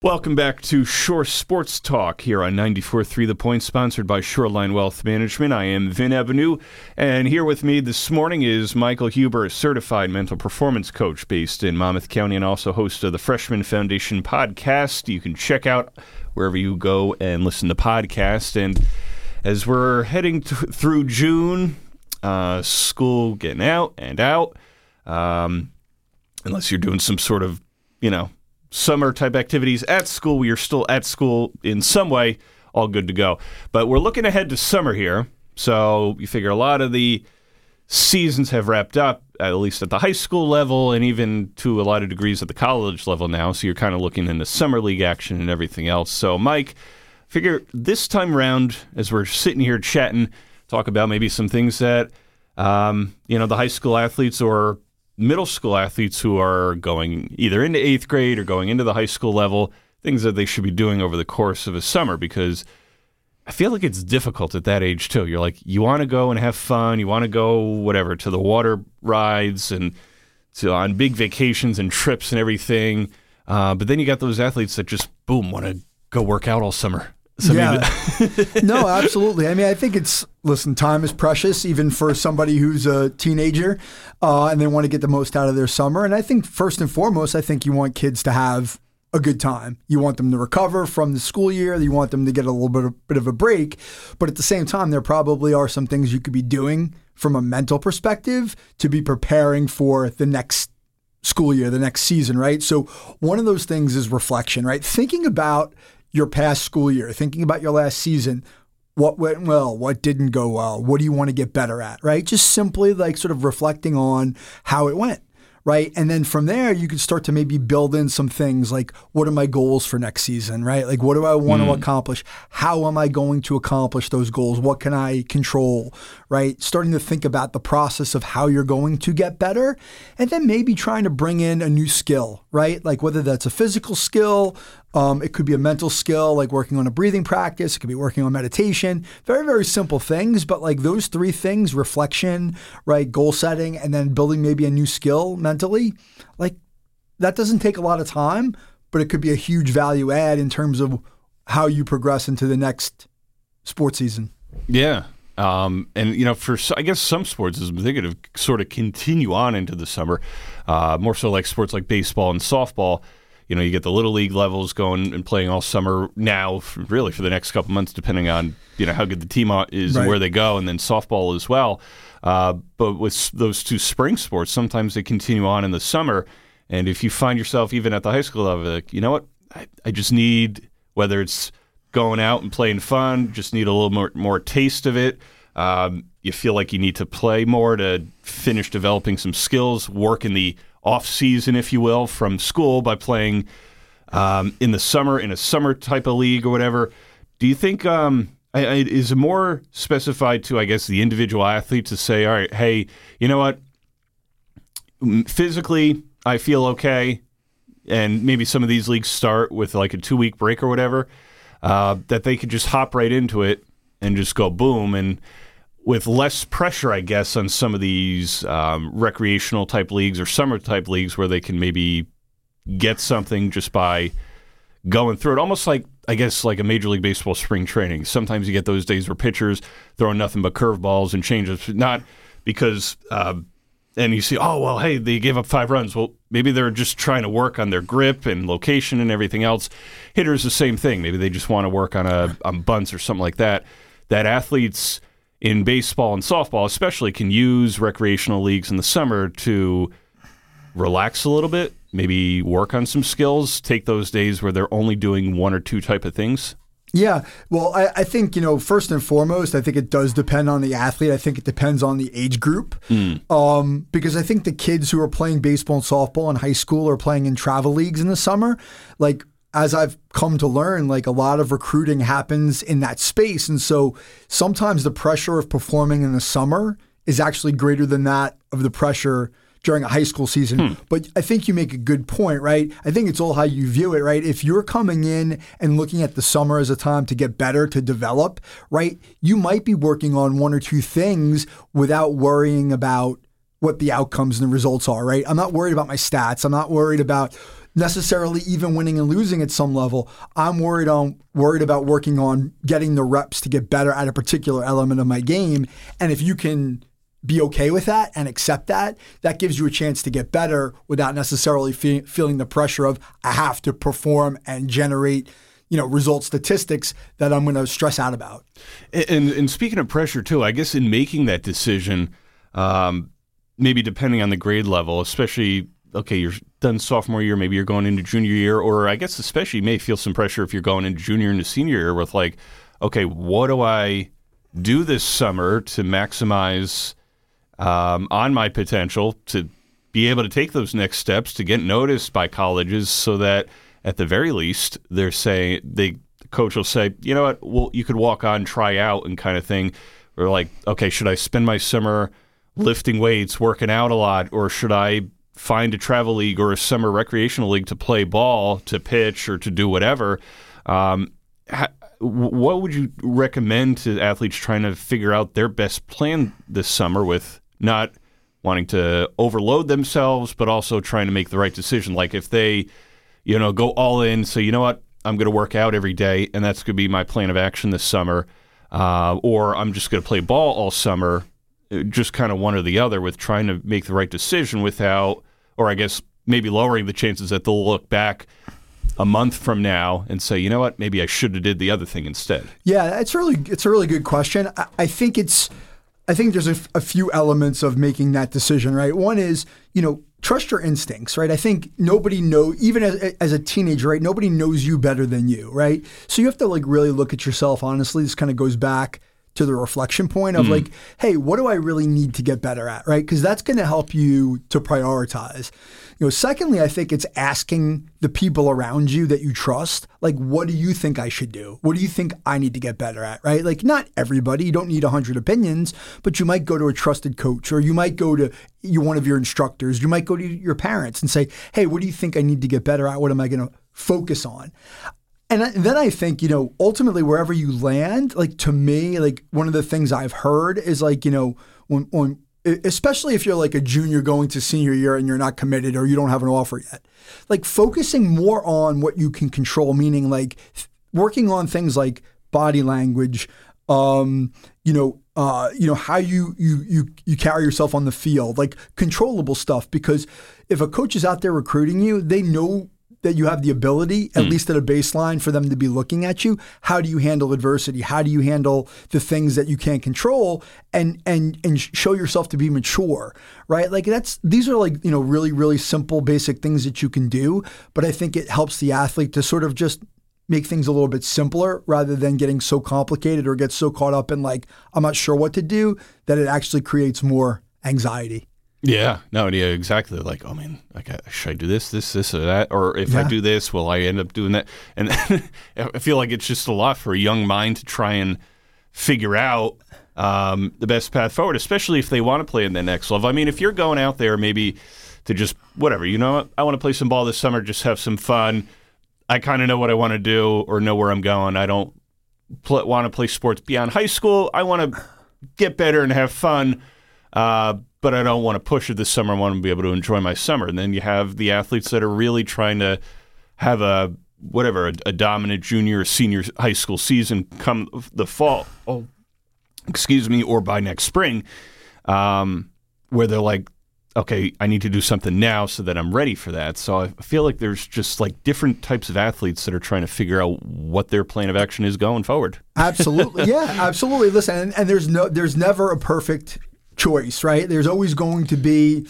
Welcome back to Shore Sports Talk here on 94.3 The Point, sponsored by Shoreline Wealth Management. I am Vin Ebenau, and here with me this morning is Michael Huber, a certified mental performance coach based in Monmouth County and also host of the Freshman Foundation podcast. You can check out wherever you go and listen to podcasts. And as we're heading t- through June, uh, school getting out and out, um, unless you're doing some sort of, you know, summer type activities at school. We are still at school in some way, all good to go. But we're looking ahead to summer here. So you figure a lot of the seasons have wrapped up, at least at the high school level, and even to a lot of degrees at the college level now. So you're kind of looking into summer league action and everything else. So, Mike, figure this time around, as we're sitting here chatting, talk about maybe some things that, um, you know, the high school athletes or middle school athletes who are going either into eighth grade or going into the high school level, things that they should be doing over the course of a summer because I feel like it's difficult at that age too. You're like, you want to go and have fun, you want to go whatever to the water rides and to on big vacations and trips and everything. Uh, but then you got those athletes that just boom want to go work out all summer. So yeah. no, absolutely. I mean, I think it's listen. Time is precious, even for somebody who's a teenager, uh, and they want to get the most out of their summer. And I think first and foremost, I think you want kids to have a good time. You want them to recover from the school year. You want them to get a little bit of, bit of a break. But at the same time, there probably are some things you could be doing from a mental perspective to be preparing for the next school year, the next season, right? So one of those things is reflection, right? Thinking about your past school year, thinking about your last season, what went well, what didn't go well, what do you want to get better at, right? Just simply like sort of reflecting on how it went right? And then from there, you could start to maybe build in some things like what are my goals for next season, right? Like what do I want mm. to accomplish? How am I going to accomplish those goals? What can I control, right? Starting to think about the process of how you're going to get better. And then maybe trying to bring in a new skill, right? Like whether that's a physical skill, um, it could be a mental skill, like working on a breathing practice. It could be working on meditation. Very, very simple things, but like those three things reflection, right? Goal setting, and then building maybe a new skill mentally like that doesn't take a lot of time, but it could be a huge value add in terms of how you progress into the next sports season. Yeah. Um, and you know, for I guess some sports, I'm thinking of, sort of continue on into the summer. Uh, more so like sports like baseball and softball you know, you get the little league levels going and playing all summer now, really for the next couple months, depending on you know how good the team is right. and where they go, and then softball as well. Uh, but with those two spring sports, sometimes they continue on in the summer. And if you find yourself even at the high school level, like, you know what, I, I just need whether it's going out and playing fun, just need a little more more taste of it. Um, you feel like you need to play more to finish developing some skills, work in the off season, if you will, from school by playing um, in the summer in a summer type of league or whatever. Do you think um, I, I, is it more specified to, I guess, the individual athlete to say, all right, hey, you know what? Physically, I feel okay, and maybe some of these leagues start with like a two week break or whatever. Uh, that they could just hop right into it and just go boom and with less pressure, I guess, on some of these um, recreational type leagues or summer type leagues where they can maybe get something just by going through it. Almost like, I guess, like a Major League Baseball spring training. Sometimes you get those days where pitchers throwing nothing but curveballs and changes, not because, uh, and you see, oh, well, hey, they gave up five runs. Well, maybe they're just trying to work on their grip and location and everything else. Hitters, the same thing. Maybe they just want to work on a on bunts or something like that. That athletes in baseball and softball, especially, can use recreational leagues in the summer to relax a little bit, maybe work on some skills, take those days where they're only doing one or two type of things? Yeah. Well, I, I, think, you know, first and foremost, I think it does depend on the athlete. I think it depends on the age group. Mm. Um, because I think the kids who are playing baseball and softball in high school are playing in travel leagues in the summer. Like, as I've come to learn, like a lot of recruiting happens in that space. And so sometimes the pressure of performing in the summer is actually greater than that of the pressure during a high school season. Hmm. But I think you make a good point, right? I think it's all how you view it, right? If you're coming in and looking at the summer as a time to get better, to develop, right? You might be working on one or two things without worrying about what the outcomes and the results are, right? I'm not worried about my stats. I'm not worried about necessarily even winning and losing at some level. I'm worried on worried about working on getting the reps to get better at a particular element of my game. And if you can be okay with that and accept that, that gives you a chance to get better without necessarily fe- feeling the pressure of I have to perform and generate you know result statistics that I'm going to stress out about. And, and speaking of pressure too, I guess in making that decision, um, maybe depending on the grade level, especially okay, you're done sophomore year, maybe you're going into junior year, or I guess especially you may feel some pressure if you're going into junior and senior year with like, okay, what do I do this summer to maximize um, on my potential to be able to take those next steps to get noticed by colleges so that at the very least they're saying they the coach will say, you know what, well you could walk on, try out and kind of thing. Or like, okay, should I spend my summer lifting weights, working out a lot, or should I find a travel league or a summer recreational league to play ball, to pitch, or to do whatever. Um, ha- what would you recommend to athletes trying to figure out their best plan this summer with not wanting to overload themselves, but also trying to make the right decision? Like if they, you know, go all in, say, you know what, I'm going to work out every day, and that's going to be my plan of action this summer, uh, or I'm just going to play ball all summer. Just kind of one or the other with trying to make the right decision without or I guess maybe lowering the chances that they'll look back a month from now and say, you know what, maybe I should have did the other thing instead. Yeah, it's really it's a really good question. I, I think it's I think there's a, a few elements of making that decision. Right, one is you know trust your instincts, right? I think nobody know, even as, as a teenager, right? Nobody knows you better than you, right? So you have to like really look at yourself honestly. This kind of goes back to the reflection point of mm. like, hey, what do I really need to get better at, right? Because that's going to help you to prioritize. You know, secondly, I think it's asking the people around you that you trust, like, what do you think I should do? What do you think I need to get better at, right? Like, not everybody, you don't need 100 opinions, but you might go to a trusted coach or you might go to you one of your instructors, you might go to your parents and say, hey, what do you think I need to get better at? What am I going to focus on? And then I think, you know, ultimately wherever you land, like to me, like one of the things I've heard is like, you know, when, when especially if you're like a junior going to senior year and you're not committed or you don't have an offer yet, like focusing more on what you can control, meaning like working on things like body language, um, you know, uh, you know how you you you you carry yourself on the field, like controllable stuff. Because if a coach is out there recruiting you, they know that you have the ability, at mm. least at a baseline, for them to be looking at you. How do you handle adversity? How do you handle the things that you can't control, and and and show yourself to be mature, right? Like that's these are like you know really really simple basic things that you can do, but I think it helps the athlete to sort of just make things a little bit simpler rather than getting so complicated or get so caught up in like I'm not sure what to do that it actually creates more anxiety. Yeah, no, yeah, exactly. Like, oh man, like, should I do this, this, this, or that? Or if yeah. I do this, will I end up doing that? And I feel like it's just a lot for a young mind to try and figure out um, the best path forward, especially if they want to play in the next level. I mean, if you're going out there maybe to just whatever, you know, I want to play some ball this summer, just have some fun. I kind of know what I want to do or know where I'm going. I don't pl- want to play sports beyond high school. I want to get better and have fun. Uh, but I don't want to push it this summer. I want to be able to enjoy my summer. And then you have the athletes that are really trying to have a whatever a, a dominant junior or senior high school season come the fall. Oh, excuse me, or by next spring, um, where they're like, okay, I need to do something now so that I'm ready for that. So I feel like there's just like different types of athletes that are trying to figure out what their plan of action is going forward. Absolutely, yeah, absolutely. Listen, and, and there's no, there's never a perfect choice, right? There's always going to be,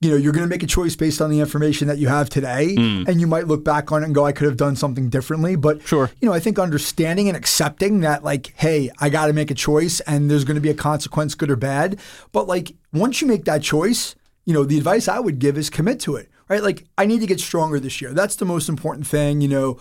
you know, you're going to make a choice based on the information that you have today, mm. and you might look back on it and go, I could have done something differently. But sure, you know, I think understanding and accepting that, like, hey, I got to make a choice, and there's going to be a consequence, good or bad. But like, once you make that choice, you know, the advice I would give is commit to it, right? Like, I need to get stronger this year. That's the most important thing, you know.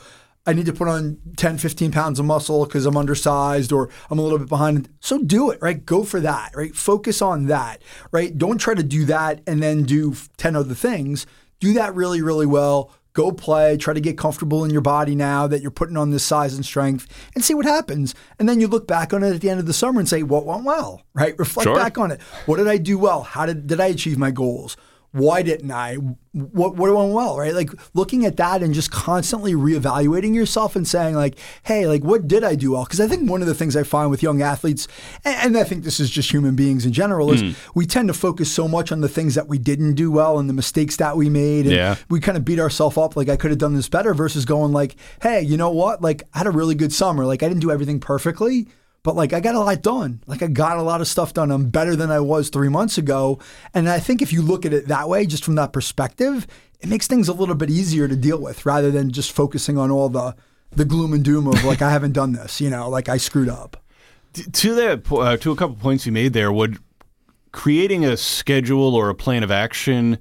I need to put on 10, 15 pounds of muscle because I'm undersized or I'm a little bit behind. So do it, right? Go for that, right? Focus on that, right? Don't try to do that and then do 10 other things. Do that really, really well. Go play, try to get comfortable in your body now that you're putting on this size and strength and see what happens. And then you look back on it at the end of the summer and say, what went well, right? Reflect sure. back on it. What did I do well? How did, did I achieve my goals? Why didn't I? What what went well, right? Like looking at that and just constantly reevaluating yourself and saying like, hey, like what did I do well? Because I think one of the things I find with young athletes, and, and I think this is just human beings in general, is mm. we tend to focus so much on the things that we didn't do well and the mistakes that we made, and yeah. we kind of beat ourselves up like I could have done this better versus going like, hey, you know what? Like I had a really good summer. Like I didn't do everything perfectly but like I got a lot done. Like I got a lot of stuff done. I'm better than I was three months ago. And I think if you look at it that way, just from that perspective, it makes things a little bit easier to deal with rather than just focusing on all the the gloom and doom of like I haven't done this, you know, like I screwed up. To that, uh, to a couple points you made there, would creating a schedule or a plan of action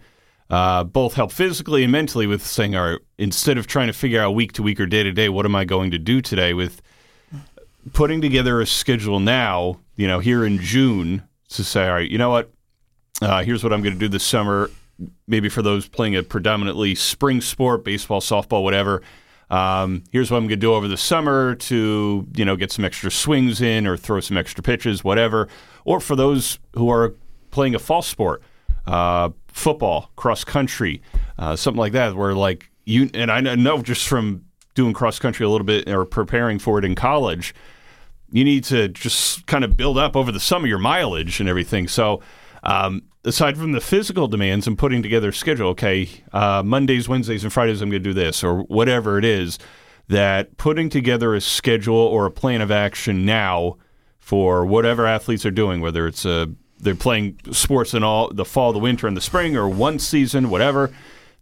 uh, both help physically and mentally with saying, all right, instead of trying to figure out week to week or day to day, what am I going to do today with putting together a schedule now, you know, here in June to say, all right, you know what? Uh, here's what I'm going to do this summer. Maybe for those playing a predominantly spring sport, baseball, softball, whatever. Um, here's what I'm going to do over the summer to, you know, get some extra swings in or throw some extra pitches, whatever. Or for those who are playing a fall sport, uh, football, cross country, uh, something like that, where like you and I know just from doing cross country a little bit or preparing for it in college, you need to just kind of build up over the sum of your mileage and everything. So, um, aside from the physical demands and putting together a schedule, okay, uh, Mondays, Wednesdays, and Fridays, I'm going to do this or whatever it is, that putting together a schedule or a plan of action now for whatever athletes are doing, whether it's a uh, they're playing sports in all the fall, the winter, and the spring, or one season, whatever.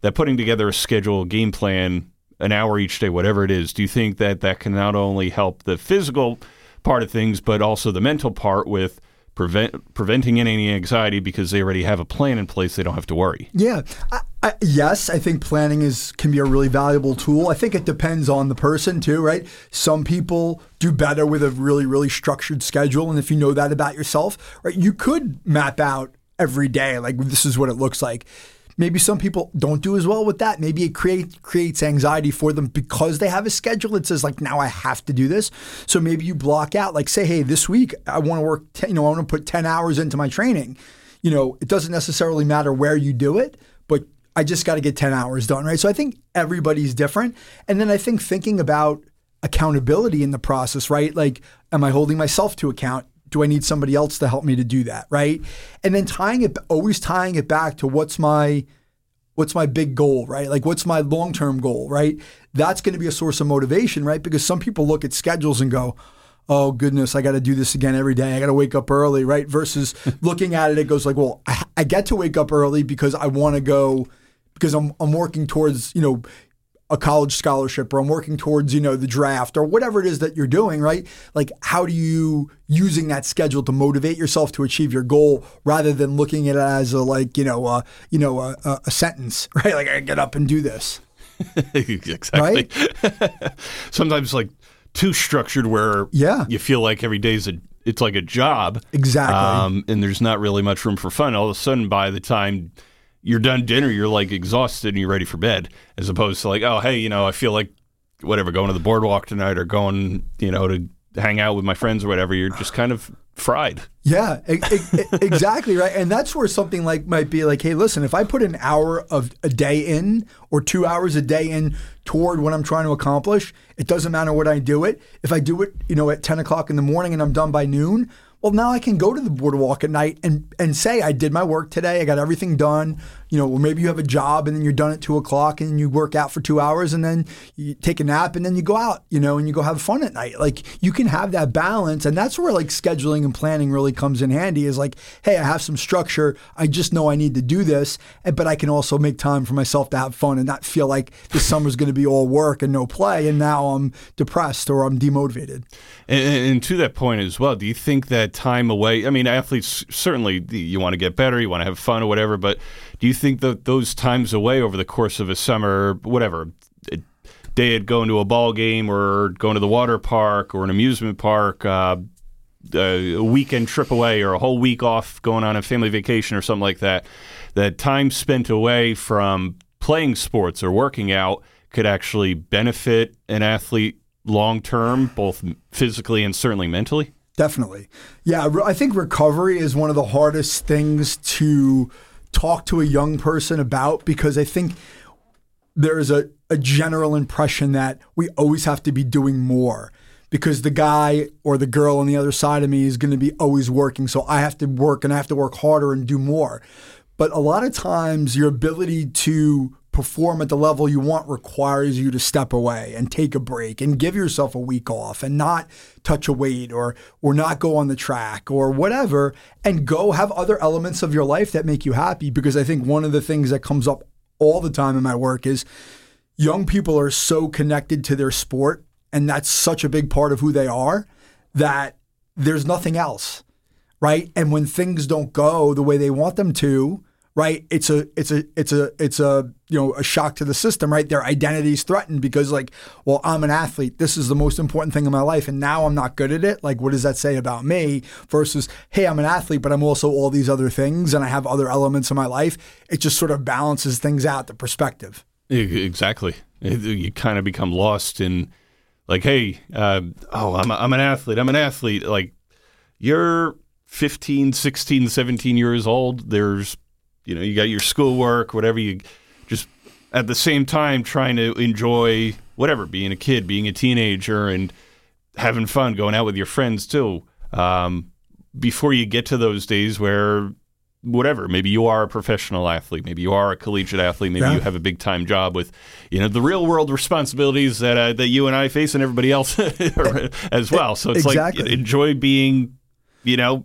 That putting together a schedule, game plan, an hour each day, whatever it is, do you think that that can not only help the physical part of things, but also the mental part with prevent preventing any anxiety because they already have a plan in place. They don't have to worry. Yeah. I, I, yes, I think planning is can be a really valuable tool. I think it depends on the person too, right? Some people do better with a really really structured schedule, and if you know that about yourself, right, you could map out every day like this is what it looks like Maybe some people don't do as well with that. Maybe it create, creates anxiety for them because they have a schedule that says like now I have to do this. So maybe you block out like say hey this week I want to work 10, you know I want to put 10 hours into my training. You know, it doesn't necessarily matter where you do it, but I just got to get 10 hours done, right? So I think everybody's different. And then I think thinking about accountability in the process, right? Like, am I holding myself to account? Do I need somebody else to help me to do that, right? And then tying it always tying it back to what's my what's my big goal, right? Like what's my long-term goal, right? That's going to be a source of motivation, right? Because some people look at schedules and go, "Oh goodness, I got to do this again every day. I got to wake up early," right? Versus looking at it it goes like, "Well, I, I get to wake up early because I want to go because I'm I'm working towards, you know, a college scholarship or I'm working towards, you know, the draft or whatever it is that you're doing, right? Like how do you using that schedule to motivate yourself to achieve your goal rather than looking at it as a like, you know, uh, you know, a, a sentence, right? Like I get up and do this. exactly. Right? Sometimes like too structured where yeah. you feel like every day is a it's like a job. Exactly. Um, and there's not really much room for fun. All of a sudden by the time you're done dinner, you're like exhausted and you're ready for bed, as opposed to like, oh, hey, you know, I feel like whatever, going to the boardwalk tonight or going, you know, to hang out with my friends or whatever. You're just kind of fried. Yeah, exactly right. And that's where something like might be like, hey, listen, if I put an hour of a day in or two hours a day in toward what I'm trying to accomplish, it doesn't matter what I do it. If I do it, you know, at 10 o'clock in the morning and I'm done by noon, well, now I can go to the boardwalk at night and, and say, I did my work today. I got everything done. You know, or maybe you have a job and then you're done at two o'clock and you work out for two hours and then you take a nap and then you go out, you know, and you go have fun at night. Like you can have that balance. And that's where like scheduling and planning really comes in handy is like, hey, I have some structure. I just know I need to do this. But I can also make time for myself to have fun and not feel like this summer's going to be all work and no play. And now I'm depressed or I'm demotivated. And, and to that point as well, do you think that time away? I mean, athletes certainly you want to get better, you want to have fun or whatever, but do you think that those times away over the course of a summer, whatever, day at going to a ball game or going to the water park or an amusement park, uh, a weekend trip away or a whole week off going on a family vacation or something like that, that time spent away from playing sports or working out could actually benefit an athlete long term, both physically and certainly mentally? Definitely. Yeah, I think recovery is one of the hardest things to talk to a young person about because I think there's a, a general impression that we always have to be doing more because the guy or the girl on the other side of me is going to be always working. So I have to work and I have to work harder and do more. But a lot of times, your ability to perform at the level you want requires you to step away and take a break and give yourself a week off and not touch a weight or or not go on the track or whatever and go have other elements of your life that make you happy. Because I think one of the things that comes up all the time in my work is young people are so connected to their sport and that's such a big part of who they are that there's nothing else right? And when things don't go the way they want them to right? It's a it's a it's a it's a you know a shock to the system right? Their identity is threatened because like well i'm an athlete. This is the most important thing in my life and now i'm not good at it. Like what does that say about me versus hey i'm an athlete but i'm also all these other things and i have other elements in my life? It just sort of balances things out the perspective. Exactly. You kind of become lost in like hey uh, oh I'm, a, I'm an athlete i'm an athlete. Like you're 15 16 17 years old. There's you know, you got your schoolwork, whatever you just at the same time trying to enjoy whatever, being a kid, being a teenager, and having fun, going out with your friends too. Um, before you get to those days where whatever maybe you are a professional athlete maybe you are a collegiate athlete maybe yeah. you have a big time job with you know the real world responsibilities that uh, that you and I face and everybody else as well so it's exactly. like enjoy being you know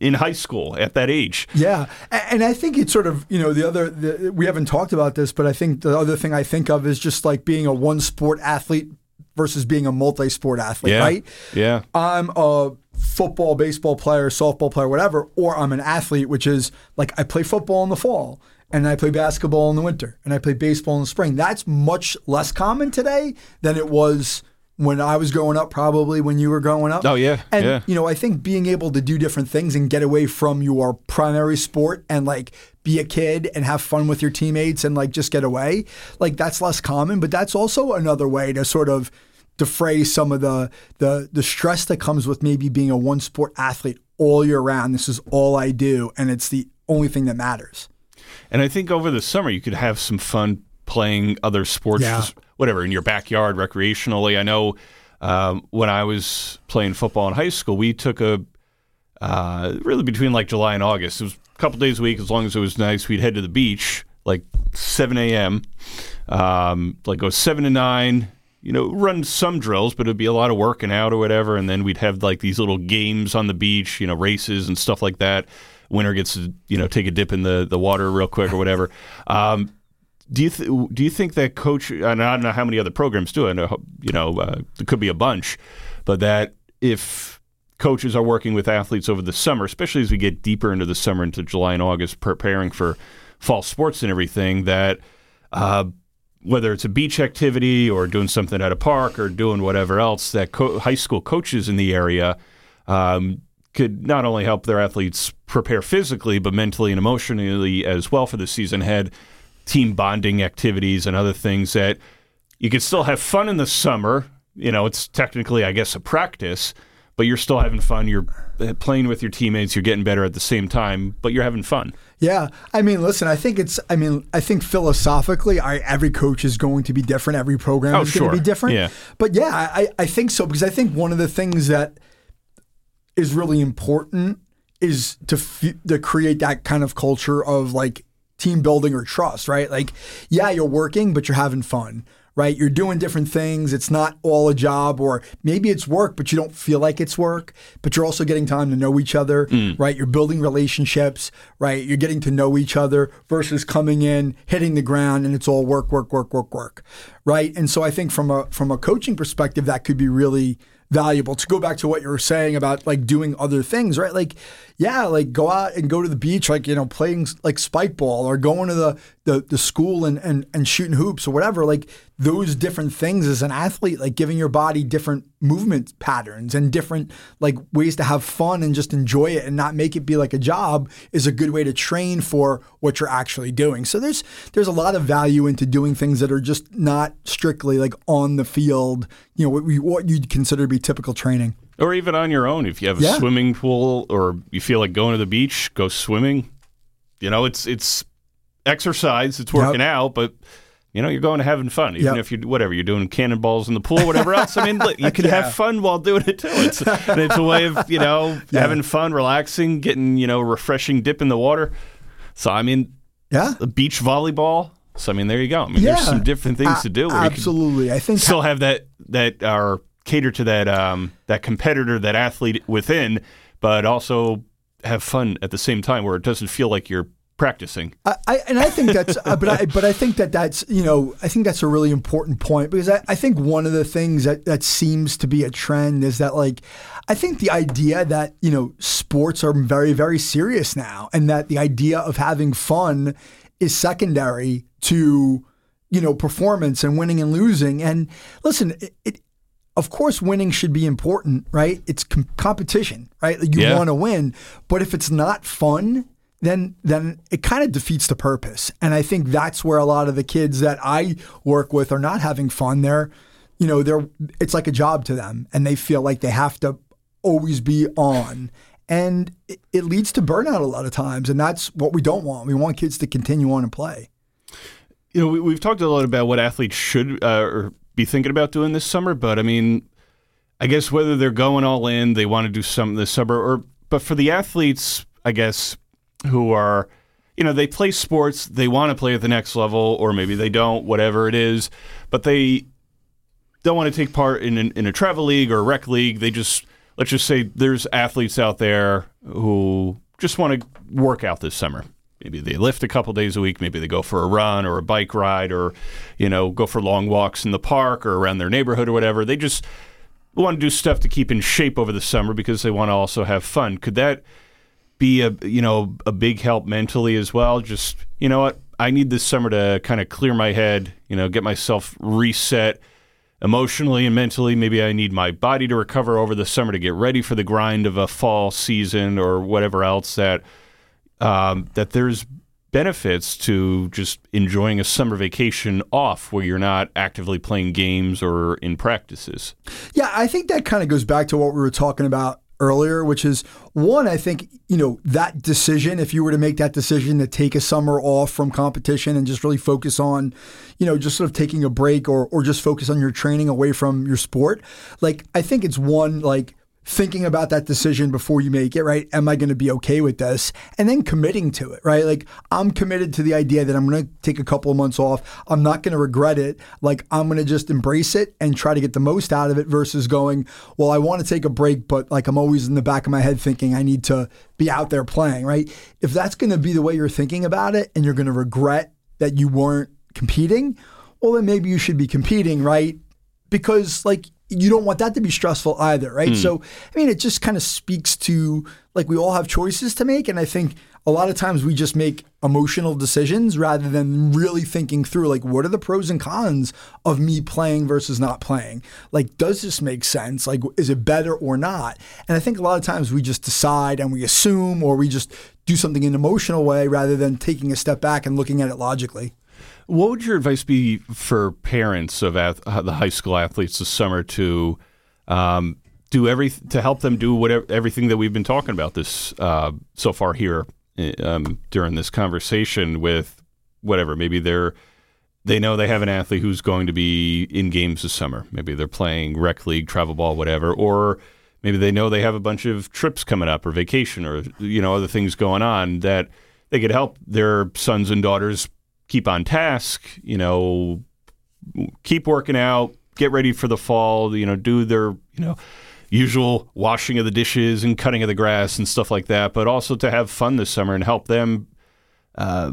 in high school at that age. Yeah, and I think it's sort of you know the other the, we haven't talked about this, but I think the other thing I think of is just like being a one sport athlete versus being a multi sport athlete, yeah. right? Yeah, I'm a football, baseball player, softball player, whatever, or I'm an athlete, which is like I play football in the fall and I play basketball in the winter and I play baseball in the spring. That's much less common today than it was when I was growing up, probably when you were growing up. Oh yeah, and yeah. you know, I think being able to do different things and get away from your primary sport and like be a kid and have fun with your teammates and like just get away, like that's less common. But that's also another way to sort of defray some of the the the stress that comes with maybe being a one sport athlete all year round. This is all I do, and it's the only thing that matters. And I think over the summer you could have some fun playing other sports, yeah. Whatever, in your backyard recreationally. I know um, when I was playing football in high school, we took a uh, really between like July and August. It was a couple days a week, as long as it was nice. We'd head to the beach like 7 a.m., um, like go 7 to 9. You know, run some drills, but it'd be a lot of working out or whatever. And then we'd have like these little games on the beach, you know, races and stuff like that. Winner gets to, you know, take a dip in the, the water real quick or whatever. Um, do you th- do you think that coach? And I don't know how many other programs do it. You know, uh, there could be a bunch, but that if coaches are working with athletes over the summer, especially as we get deeper into the summer, into July and August, preparing for fall sports and everything, that uh, whether it's a beach activity or doing something at a park or doing whatever else, that co- high school coaches in the area um, could not only help their athletes prepare physically, but mentally and emotionally as well for the season ahead team bonding activities and other things that you can still have fun in the summer. You know, it's technically, I guess, a practice, but you're still having fun. You're uh, playing with your teammates. You're getting better at the same time, but you're having fun. Yeah, I mean, listen, I think it's. I mean, I think philosophically, I, every coach is going to be different. Every program oh, is sure. going to be different. Yeah. But yeah, I, I think so because I think one of the things that is really important is to f- to create that kind of culture of like team building or trust, right? Like, yeah, you're working, but you're having fun, right? You're doing different things. It's not all a job, or maybe it's work, but you don't feel like it's work, but you're also getting time to know each other, mm. right? You're building relationships, right? You're getting to know each other versus coming in, hitting the ground, and it's all work, work, work, work, work, right? And so I think from a from a coaching perspective, that could be really valuable to go back to what you were saying about like doing other things, right? Like, yeah, like go out and go to the beach, like, you know, playing like spike ball or going to the, the, the school and, and, and shooting hoops or whatever. Like those different things as an athlete, like giving your body different movement patterns and different like ways to have fun and just enjoy it and not make it be like a job is a good way to train for what you're actually doing. So there's there's a lot of value into doing things that are just not strictly like on the field, you know, what, we, what you'd consider to be typical training. Or even on your own, if you have a yeah. swimming pool or you feel like going to the beach, go swimming. You know, it's it's exercise, it's working yep. out, but you know, you're going to having fun, even yep. if you whatever you're doing cannonballs in the pool, whatever else. I mean, you can yeah. have fun while doing it too. It's it's a way of you know yeah. having fun, relaxing, getting you know refreshing dip in the water. So I mean, yeah, beach volleyball. So I mean, there you go. I mean, yeah. there's some different things to do. absolutely, I think still have that that are cater to that um, that competitor, that athlete within, but also have fun at the same time, where it doesn't feel like you're practicing. I, I, and I think that's, uh, but I, but I think that that's, you know, I think that's a really important point because I, I think one of the things that, that seems to be a trend is that like, I think the idea that, you know, sports are very, very serious now and that the idea of having fun is secondary to, you know, performance and winning and losing. And listen, it, it of course, winning should be important, right? It's com- competition, right? You yeah. want to win, but if it's not fun, then then it kind of defeats the purpose. And I think that's where a lot of the kids that I work with are not having fun. They're, you know, they're it's like a job to them, and they feel like they have to always be on. And it, it leads to burnout a lot of times, and that's what we don't want. We want kids to continue on and play. You know, we, have talked a lot about what athletes should uh, or be thinking about doing this summer, but I mean, I guess whether they're going all in, they want to do something this summer, or but for the athletes, I guess who are, you know, they play sports, they want to play at the next level, or maybe they don't, whatever it is, but they don't want to take part in, in, in a travel league or a rec league. They just, let's just say there's athletes out there who just want to work out this summer. Maybe they lift a couple days a week. Maybe they go for a run or a bike ride or, you know, go for long walks in the park or around their neighborhood or whatever. They just want to do stuff to keep in shape over the summer because they want to also have fun. Could that be a you know a big help mentally as well. Just you know what, I need this summer to kind of clear my head. You know, get myself reset emotionally and mentally. Maybe I need my body to recover over the summer to get ready for the grind of a fall season or whatever else that um, that there's benefits to just enjoying a summer vacation off where you're not actively playing games or in practices. Yeah, I think that kind of goes back to what we were talking about earlier, which is one, I think, you know, that decision, if you were to make that decision to take a summer off from competition and just really focus on, you know, just sort of taking a break or, or just focus on your training away from your sport, like, I think it's one, like, thinking about that decision before you make it, right? Am I going to be okay with this? And then committing to it, right? Like I'm committed to the idea that I'm going to take a couple of months off. I'm not going to regret it. Like I'm going to just embrace it and try to get the most out of it versus going, well, I want to take a break, but like I'm always in the back of my head thinking I need to be out there playing, right? If that's going to be the way you're thinking about it and you're going to regret that you weren't competing, well, then maybe you should be competing, right? Because like you don't want that to be stressful either, right? Mm. So, I mean, it just kind of speaks to like we all have choices to make. And I think a lot of times we just make emotional decisions rather than really thinking through like, what are the pros and cons of me playing versus not playing? Like, does this make sense? Like, is it better or not? And I think a lot of times we just decide and we assume or we just do something in an emotional way rather than taking a step back and looking at it logically. What would your advice be for parents of ath- uh, the high school athletes this summer to um, do every to help them do whatever everything that we've been talking about this uh, so far here eh, um, during this conversation with whatever maybe they're they know they have an athlete who's going to be in games this summer. Maybe they're playing rec league, travel ball, whatever, or maybe they know they have a bunch of trips coming up or vacation or you know other things going on that they could help their sons and daughters keep on task, you know, keep working out, get ready for the fall, you know, do their, you know, usual washing of the dishes and cutting of the grass and stuff like that, but also to have fun this summer and help them uh,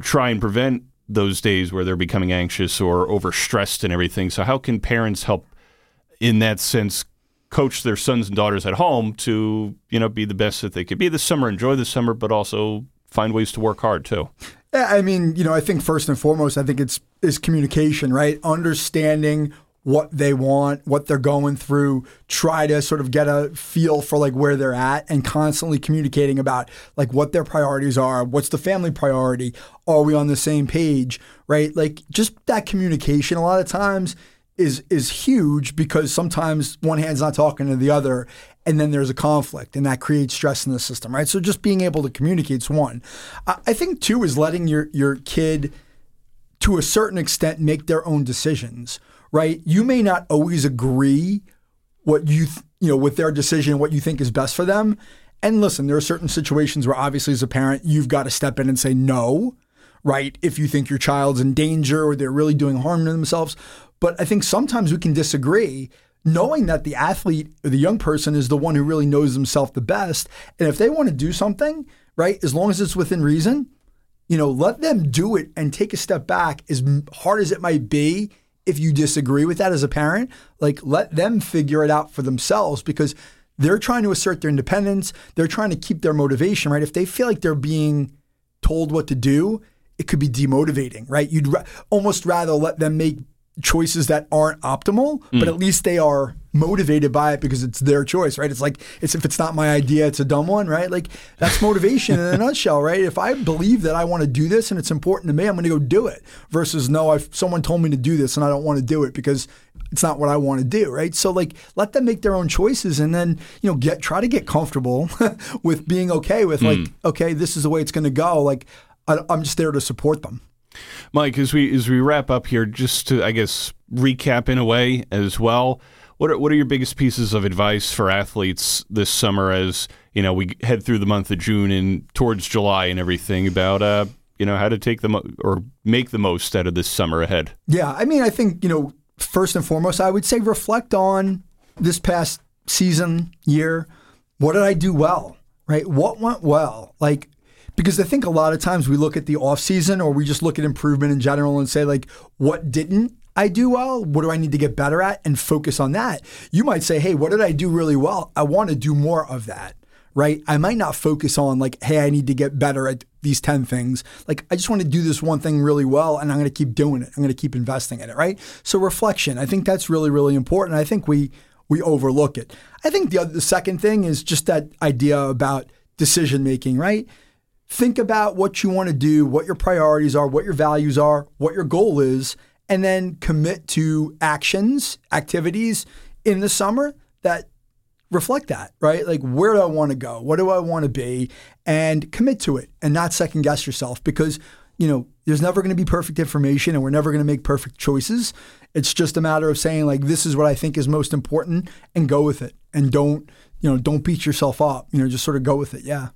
try and prevent those days where they're becoming anxious or overstressed and everything. So, how can parents help in that sense coach their sons and daughters at home to, you know, be the best that they could be this summer, enjoy the summer, but also find ways to work hard too? Eh, I mean, you know, I think first and foremost, I think it's is communication, right? Understanding what they want, what they're going through, try to sort of get a feel for like where they're at and constantly communicating about like what their priorities are, what's the family priority, are we on the same page, right? Like just that communication a lot of times is is huge because sometimes one hand's not talking to the other and then there's a conflict and that creates stress in the system, right? So just being able to communicate is one. I think two is letting your your kid to a certain extent make their own decisions, right? You may not always agree what you th- you know with their decision what you think is best for them. And listen, there are certain situations where obviously as a parent you've got to step in and say no, right? If you think your child's in danger or they're really doing harm to themselves. But I think sometimes we can disagree knowing that the athlete or the young person is the one who really knows himself the best. And if they want to do something, right, as long as it's within reason, you know, let them do it and take a step back as hard as it might be. If you disagree with that as a parent, like let them figure it out for themselves because they're trying to assert their independence. They're trying to keep their motivation, right? If they feel like they're being told what to do, it could be demotivating, right? You'd ra- almost rather let them make choices that aren't optimal, mm. but at least they are motivated by it because it's their choice, right? It's like it's if it's not my idea, it's a dumb one, right? Like that's motivation in a nutshell, right? If I believe that I want to do this and it's important to me, I'm going to go do it. Versus no, if someone told me to do this and I don't want to do it because it's not what I want to do, right? So like let them make their own choices and then, you know, get try to get comfortable with being okay with mm. like okay, this is the way it's going to go. Like I, I'm just there to support them. Mike, as we as we wrap up here, just to I guess recap in a way as well. What are what are your biggest pieces of advice for athletes this summer as you know we head through the month of June and towards July and everything about uh you know how to take them or make the most out of this summer ahead? Yeah, I mean, I think you know first and foremost, I would say reflect on this past season year. What did I do well? Right? What went well? Like because I think a lot of times we look at the off season or we just look at improvement in general and say like, what didn't I do well? What do I need to get better at? And focus on that. You might say, hey, what did I do really well? I want to do more of that. Right. I might not focus on like, hey, I need to get better at these 10 things. Like, I just want to do this one thing really well and I'm going to keep doing it. I'm going to keep investing in it. Right. So, reflection, I think that's really, really important. I think we, we overlook it. I think the, other, the second thing is just that idea about decision making, right? Think about what you want to do, what your priorities are, what your values are, what your goal is, and then commit to actions, activities in the summer that reflect that, right? Like, where do I want to go? What do I want to be? And commit to it and not second guess yourself because, you know, there's never going to be perfect information and we're never going to make perfect choices. It's just a matter of saying, like, this is what I think is most important and go with it. And don't, you know, don't beat yourself up. You know, just sort of go with it. Yeah.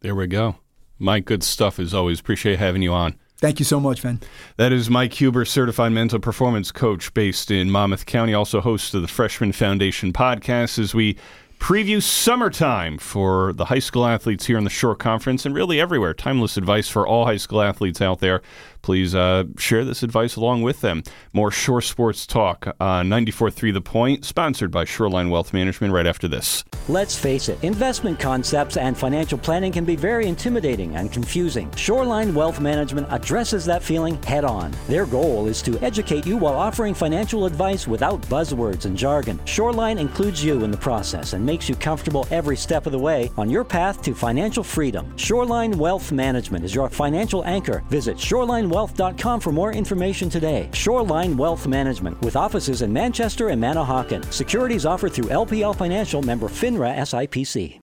There we go. Mike, good stuff as always. Appreciate having you on. Thank you so much, Vin. That is Mike Huber, certified mental performance coach based in Monmouth County, also host of the Freshman Foundation podcast as we preview summertime for the high school athletes here in the Shore Conference and really everywhere. Timeless advice for all high school athletes out there please uh, share this advice along with them. More Shore Sports Talk on 94.3 The Point, sponsored by Shoreline Wealth Management right after this. Let's face it, investment concepts and financial planning can be very intimidating and confusing. Shoreline Wealth Management addresses that feeling head on. Their goal is to educate you while offering financial advice without buzzwords and jargon. Shoreline includes you in the process and makes you comfortable every step of the way on your path to financial freedom. Shoreline Wealth Management is your financial anchor. Visit Shoreline ShorelineWealth.com for more information today. Shoreline Wealth Management with offices in Manchester and Manahawkin. Securities offered through LPL Financial member FINRA SIPC.